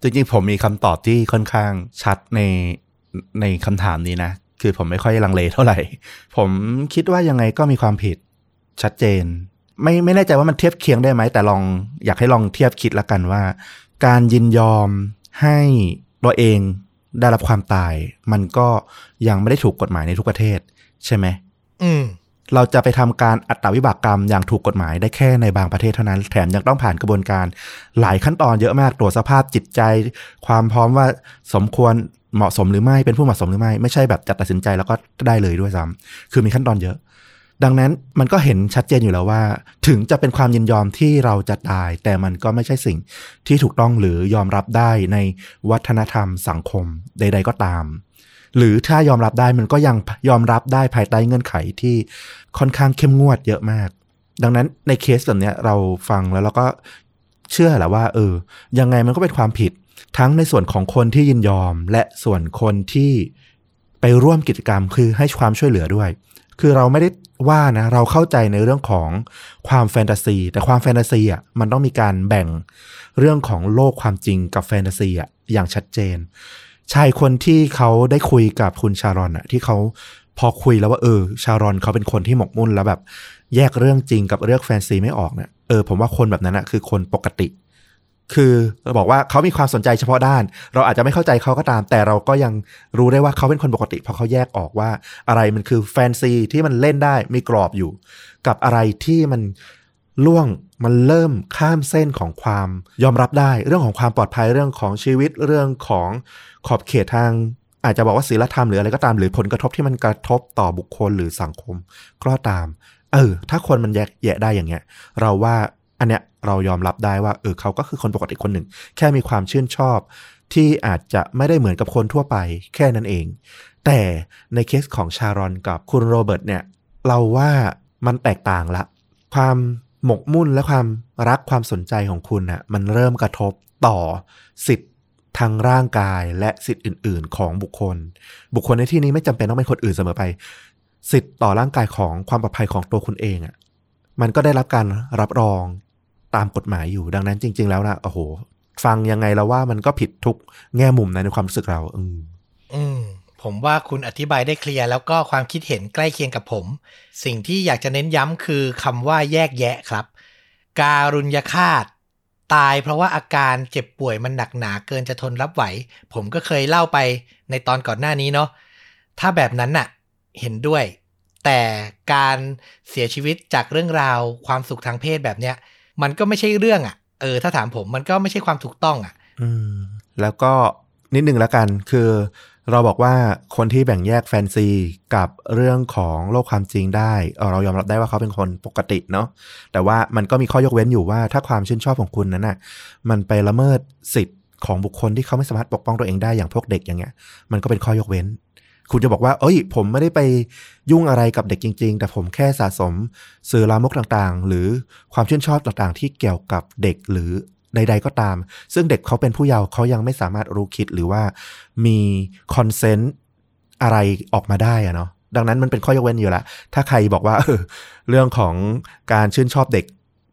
จริงๆ ผมมีคำตอบที่ค่อนข้างชัดในในคำถามนี้นะ คือผมไม่ค่อยลังเลเท่าไหร่ ผมคิดว่ายังไงก็มีความผิดชัดเจน ไม่ไม่แน่ใจว่ามันเทียบเคียงได้ไหม แต่ลองอยากให้ลองเทียบคิดละกันว่า การยินยอมให้ตัวเองได้รับความตาย มันก็ยังไม่ได้ถูกกฎหมายในทุกประเทศ ใช่ไหม อืม เราจะไปทำการอัตวิบากกรรมอย่างถูกกฎหมายได้แค่ในบางประเทศเท่านั้น แถมยังต้องผ่านกระบวนการหลายขั้นตอนเยอะมากตรวจสภาพจิตใจ ความพร้อมว่าสมควรเหมาะสมหรือไม่เป็นผู้เหมาะสมหรือไม่ ไม่ใช่แบบจะตัดสินใจแล้วก็ได้เลยด้วยซ้ำคือมีขั้นตอนเยอะ ดังนั้นมันก็เห็นชัดเจนอยู่แล้วว่า ถึงจะเป็นความยินยอมที่เราจะตาย แต่มันก็ไม่ใช่สิ่งที่ถูกต้องหรือยอมรับได้ในวัฒนธรรมสังคมใด ๆ ก็ตาม หรือถ้ายอมรับได้มันก็ยังยอมรับได้ภายใต้เงื่อนไขที่ค่อนข้างเข้มงวดเยอะมาก ดังนั้นในเคสแบบนี้เราฟังแล้วเราก็เชื่อแหละว่า เออ ยังไงมันก็เป็นความผิด ทั้งในส่วนของคนที่ยินยอม และส่วนคนที่ไปร่วมกิจกรรมคือให้ความช่วยเหลือด้วย คือเราไม่ได้ว่านะเราเข้าใจในเรื่องของความแฟนตาซี แต่ความแฟนตาซีอะมันต้องมีการแบ่งเรื่องของโลกความจริงกับแฟนตาซีอะอย่างชัดเจน ชายคนที่เขาได้คุยกับคุณชารอนอะที่เขาพอคุยแล้วว่าเออ ชารอนเขาเป็นคนที่หมกมุ่นแล้วแบบ แยกเรื่องจริงกับเรื่องแฟนซีไม่ออกเนี่ยเออผมว่าคนแบบนั้นอะคือคนปกติ คือเราบอกว่าเขามีความสนใจเฉพาะด้าน เราอาจจะไม่เข้าใจเขาก็ตาม แต่เราก็ยังรู้ได้ว่าเขาเป็นคนปกติ เพราะเขาแยกออกว่า อะไรมันคือแฟนซีที่มันเล่นได้มีกรอบอยู่ กับอะไรที่มันล่วง มันเริ่มข้ามเส้นของความยอมรับได้ เรื่องของความปลอดภัยเรื่องของชีวิตเรื่องของขอบเขตทาง อาจจะบอกว่าศีลธรรมหรืออะไรก็ตามหรือผลกระทบที่มันกระทบต่อบุคคลหรือสังคมก็ตาม เออ ถ้าคนมันแยกแยะได้อย่างเงี้ย เราว่าอันเนี้ยเรายอมรับได้ว่าเออเขาก็คือคนปกติคนหนึ่ง แค่มีความชื่นชอบ ที่อาจจะไม่ได้เหมือนกับคนทั่วไป แค่นั้นเอง แต่ในเคสของชารอนกับคุณโรเบิร์ตเนี่ย เราว่ามันแตกต่างละ ความ หมกมุ่นและความรักความสนใจของคุณน่ะมันเริ่มกระทบต่อสิทธิ์ทางร่างกายและสิทธิ์อื่น ๆ ของบุคคล บุคคลในที่นี้ไม่จำเป็นต้องเป็นคนอื่นเสมอไป สิทธิ์ต่อร่างกายของความปลอดภัยของตัวคุณเองอะ่ะ มันก็ได้รับการรับรองตามกฎหมายอยู่ ดังนั้นจริง ๆ แล้วนะโอ้โห ฟังยังไงแล้วว่ามันก็ผิดทุกแง่มุมนะในความรู้สึกเรา อืมอืม ผมว่าคุณอธิบายได้เคลียร์แล้วก็ความคิดเห็นใกล้เคียงกับผม สิ่งที่อยากจะเน้นย้ำคือคำว่าแยกแยะครับ การุญยฆาต ตายเพราะว่าอาการเจ็บป่วยมันหนักหนาเกินจะทนรับไหว ผมก็เคยเล่าไปในตอนก่อนหน้านี้เนาะถ้าแบบนั้นน่ะเห็นด้วย แต่การเสียชีวิตจากเรื่องราวความสุขทางเพศแบบเนี้ย มันก็ไม่ใช่เรื่องอะ่ะ เออ ถ้าถามผมมันก็ไม่ใช่ความถูกต้องอะ่ะอืมแล้วก็นิดหนึ่งแล้วกันคือ เราบอกว่าคนที่แบ่งแยกแฟนซีกับเรื่องของโลกความจริงได้เเรายอมรับได้ว่าเขาเป็นคนปกติเนาะแต่ว่ามันก็มีข้อยกเว้นอยู่ว่าถ้าความชื่นชอบของคุณนั้นน่ะมันไปละเมิดสิทธิ์ของบุคคลที่เขาไม่สามารถปกป้องตัวเองได้อย่างพวกเด็กอย่างเงี้ย มันก็เป็นข้อยกเว้น คุณจะบอกว่า เอ้ย ผมไม่ได้ไปยุ่งอะไรกับเด็กจริง ๆ แต่ผมแค่สะสมสื่อลามกต่างๆ หรือความชื่นชอบต่างๆ ที่เกี่ยวกับเด็กหรือ ใด ๆ ก็ตาม ซึ่งเด็กเขาเป็นผู้เยาว์เขายังไม่สามารถรู้คิดหรือว่ามีคอนเซนต์อะไรออกมาได้อะเนาะดังนั้นมันเป็นข้อยกเว้นอยู่ละถ้าใครบอกว่าเออเรื่องของการชื่นชอบเด็ก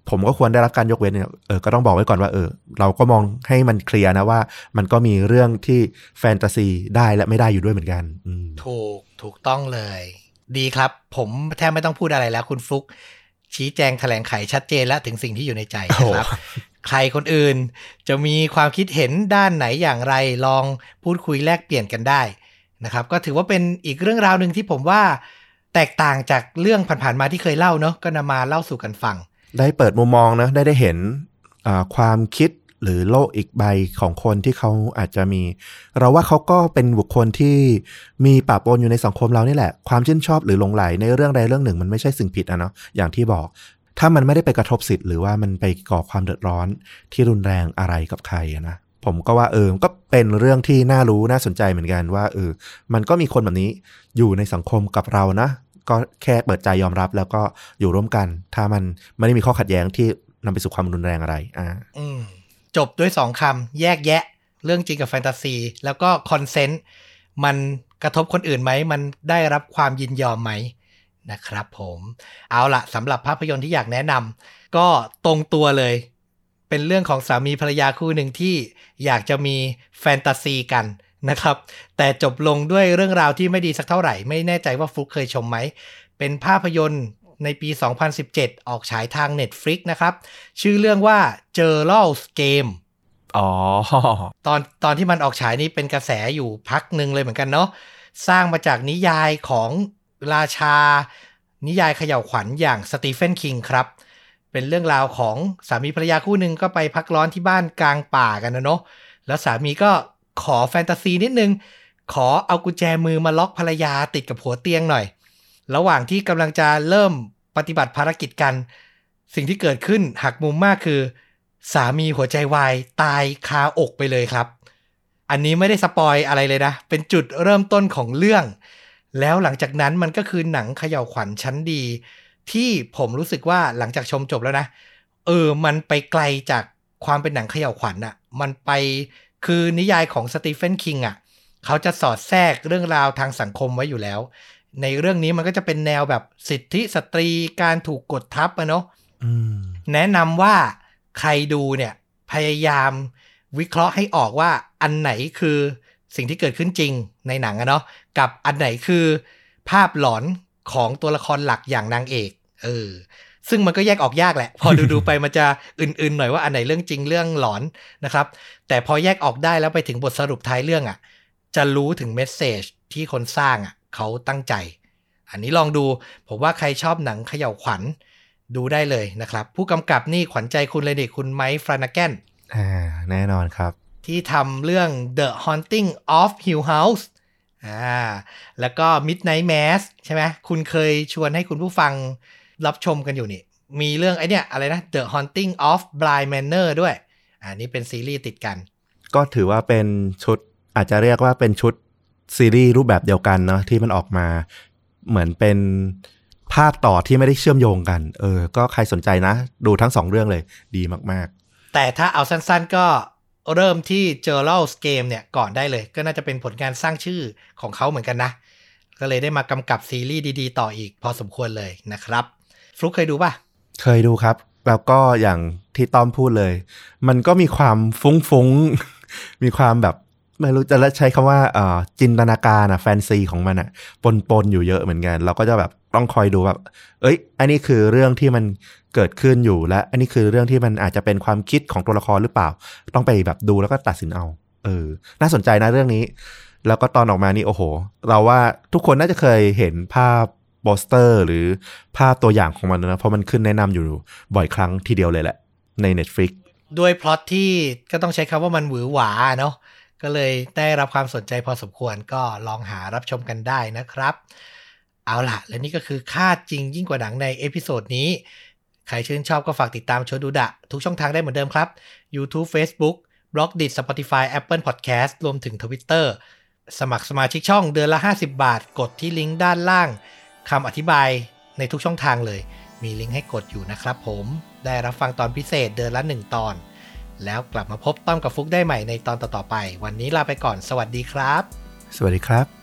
ผมก็ควรได้รับการยกเว้นเนี่ยเออก็ต้องบอกไว้ก่อนว่าเออเราก็มองให้มันเคลียร์นะว่า มันก็มีเรื่องที่แฟนตาซีได้และไม่ได้อยู่ด้วยเหมือนกันอืมถูกถูกต้องเลย ดีครับ ผมแทบไม่ต้องพูดอะไรแล้วคุณฟลุกชี้แจงแถลงไขชัดเจนและถึงสิ่งที่อยู่ในใจนะครับ ใครคนอื่น จะมีความคิดเห็นด้านไหนอย่างไรลองพูดคุยแลกเปลี่ยนกันได้นะครับ ก็ถือว่าเป็นอีกเรื่องราวหนึ่งที่ผมว่าแตกต่างจากเรื่องผ่านๆมาที่เคยเล่าเนาะก็นำมาเล่าสู่กันฟัง ได้เปิดมุมมองนะได้ได้เห็นความคิดหรือโลกอีกใบของคนที่เขาอาจจะมี เราว่าเขาก็เป็นบุคคลที่มีปะปนอยู่ในสังคมเรานี่แหละ ความชื่นชอบหรือหลงไหลในเรื่องใดเรื่องหนึ่งมันไม่ใช่สิ่งผิดอะเนาะอย่างที่บอก ถ้ามันไม่ได้ไปกระทบสิทธิ์หรือว่ามันไปก่อความเดือดร้อนที่รุนแรงอะไรกับใครนะผมก็ว่าเออก็เป็นเรื่องที่น่ารู้น่าสนใจเหมือนกันว่าเออมันก็มีคนแบบนี้อยู่ในสังคมกับเรานะ ก็แค่เปิดใจยอมรับแล้วก็อยู่ร่วมกัน ถ้ามันไม่ได้มีข้อขัดแย้งที่นำไปสู่ความรุนแรงอะไร อ่าอืมจบด้วยสองคำแยกแยะ เรื่องจริงกับแฟนตาซี แล้วก็คอนเซนต์มันกระทบคนอื่นไหม มันได้รับความยินยอมไหม นะครับผมเอาละสำหรับภาพยนตร์ที่อยากแนะนำก็ตรงตัวเลย เป็นเรื่องของสามีภรรยาคู่หนึ่งที่อยากจะมีแฟนตาซีกันนะครับ แต่จบลงด้วยเรื่องราวที่ไม่ดีสักเท่าไหร่ ไม่แน่ใจว่าฟลุกเคยชมไหม เป็นภาพยนตร์ในปี 2017 ออกฉายทาง Netflix นะครับ ชื่อเรื่องว่า j e r a l s Game อ๋อ ตอนตอนที่มันออกฉายนี่เป็นกระแสอยู่พักหนึ่งเลยเหมือนกันเนาะ สร้างมาจากนิยายของ ราชา นิยายเขย่าวขวัญอย่างสตีเฟนคิงครับ เป็นเรื่องราวของสามีภรรยาคู่หนึ่งก็ไปพักร้อนที่บ้านกลางป่ากันนะเนาะแล้วสามีก็ขอแฟนตาซีนิดนึง ขอเอากุญแจมือมาล็อกภรรยาติดกับหัวเตียงหน่อย ระหว่างที่กำลังจะเริ่มปฏิบัติภารกิจกัน สิ่งที่เกิดขึ้นหักมุมมากคือ สามีหัวใจวายตายคาอกไปเลยครับ อันนี้ไม่ได้สปอยอะไรเลยนะ เป็นจุดเริ่มต้นของเรื่อง แล้วหลังจากนั้นมันก็คือหนังเขย่าวขวัญชั้นดี ที่ผมรู้สึกว่าหลังจากชมจบแล้วนะ เออ มันไปไกลจากความเป็นหนังเขย่าวขวัญอะมันไปคือนิยายของสตีเฟนคิงอะเขาจะสอดแทรกเรื่องราวทางสังคมไว้อยู่แล้ว ในเรื่องนี้มันก็จะเป็นแนวแบบสิทธิสตรีการถูกกดทับอะเนาะอืมแนะนำว่าใครดูเนี่ย พยายามวิเคราะห์ให้ออกว่าอันไหนคือ สิ่งที่เกิดขึ้นจริงในหนังอะเนาะกับอันไหนคือภาพหลอนของตัวละครหลักอย่างนางเอกเออซึ่งมันก็แยกออกยากแหละ พอดูๆไปมันจะอื่นๆหน่อยว่าอันไหนเรื่องจริงเรื่องหลอนนะครับ แต่พอแยกออกได้แล้วไปถึงบทสรุปท้ายเรื่องอะ่ะ จะรู้ถึงเมสเซจที่คนสร้างอะ่ะเขาตั้งใจ อันนี้ลองดูผมว่าใครชอบหนังเขย่าวขวัญดูได้เลยนะครับ ผู้กำกับนี่ขวัญใจคุณเลยดิคุณไมค์ฟรานาแกนอ่าแน่นอนครับ ที่ทำเรื่อง The Haunting of Hill House อ่าแล้วก็ Midnight Mass ใช่ไหมคุณเคยชวนให้คุณผู้ฟังรับชมกันอยู่นี่ มีเรื่องไอเนี้ยอะไรนะ The Haunting of Bly Manor ด้วย อ่านี่เป็นซีรีส์ติดกัน ก็ถือว่าเป็นชุดอาจจะเรียกว่าเป็นชุดซีรีส์รูปแบบเดียวกันเนาะที่มันออกมาเหมือนเป็นภาคต่อที่ไม่ได้เชื่อมโยงกัน เออ ก็ใครสนใจนะ ดูทั้งสองเรื่องเลย ดีมากแต่ถ้าเอาสั้นๆก็ เริ่มที่ j o u r n a l Game เนี่ยก่อนได้เลย ก็น่าจะเป็นผลงานสร้างชื่อของเขาเหมือนกันนะ ก็เลยได้มากำกับซีรีส์ดีๆ ต่ออีกพอสมควรเลยนะครับฟลุกเคยดูป่ะ เคยดูครับ แล้วก็อย่างที่ต้อมพูดเลย มันก็มีความฟุ้งฟุ้งๆ มีความแบบไม่รู้จะใช้คำว่าอ่อจินตนาการอะแฟนซีของมันอะปนปนๆอยู่เยอะเหมือนกัน เราก็จะแบบ ต้องคอยดูแบบ เอ้ย อันนี้คือเรื่องที่มันเกิดขึ้นอยู่และ อันนี้คือเรื่องที่มันอาจจะเป็นความคิดของตัวละครหรือเปล่า ต้องไปแบบดูแล้วก็ตัดสินเอา เออ น่าสนใจนะเรื่องนี้ แล้วก็ตอนออกมานี่โอ้โห เราว่าทุกคนน่าจะเคยเห็นภาพโปสเตอร์ หรือภาพตัวอย่างของมันนะ เพราะมันขึ้นแนะนำอยู่บ่อยครั้งทีเดียวเลยแหละ ใน Netflix ด้วยพล็อตที่ก็ต้องใช้คำว่ามันหวือหวาเนาะก็เลยได้รับความสนใจพอสมควรก็ลองหารับชมกันได้นะครับ เอาล่ะและนี่ก็คือฆาตจริงยิ่งกว่าหนังใน episode นี้ ใครชื่นชอบก็ฝากติดตามชวนดูดะ ทุกช่องทางได้เหมือนเดิมครับ YouTube Facebook b l o g d i t Spotify Apple Podcast รวมถึง Twitter สมัครสมาชิกช่องเดือนละ 50 บาท กดที่ลิงก์ด้านล่างคำอธิบายในทุกช่องทางเลย มีลิงก์ให้กดอยู่นะครับผมได้รับฟังตอนพิเศษเดือนละ 1 ตอน แล้วกลับมาพบต้อมกับฟุกได้ใหม่ในตอนต่อๆไป วันนี้ลาไปก่อน สวัสดีครับ สวัสดีครับ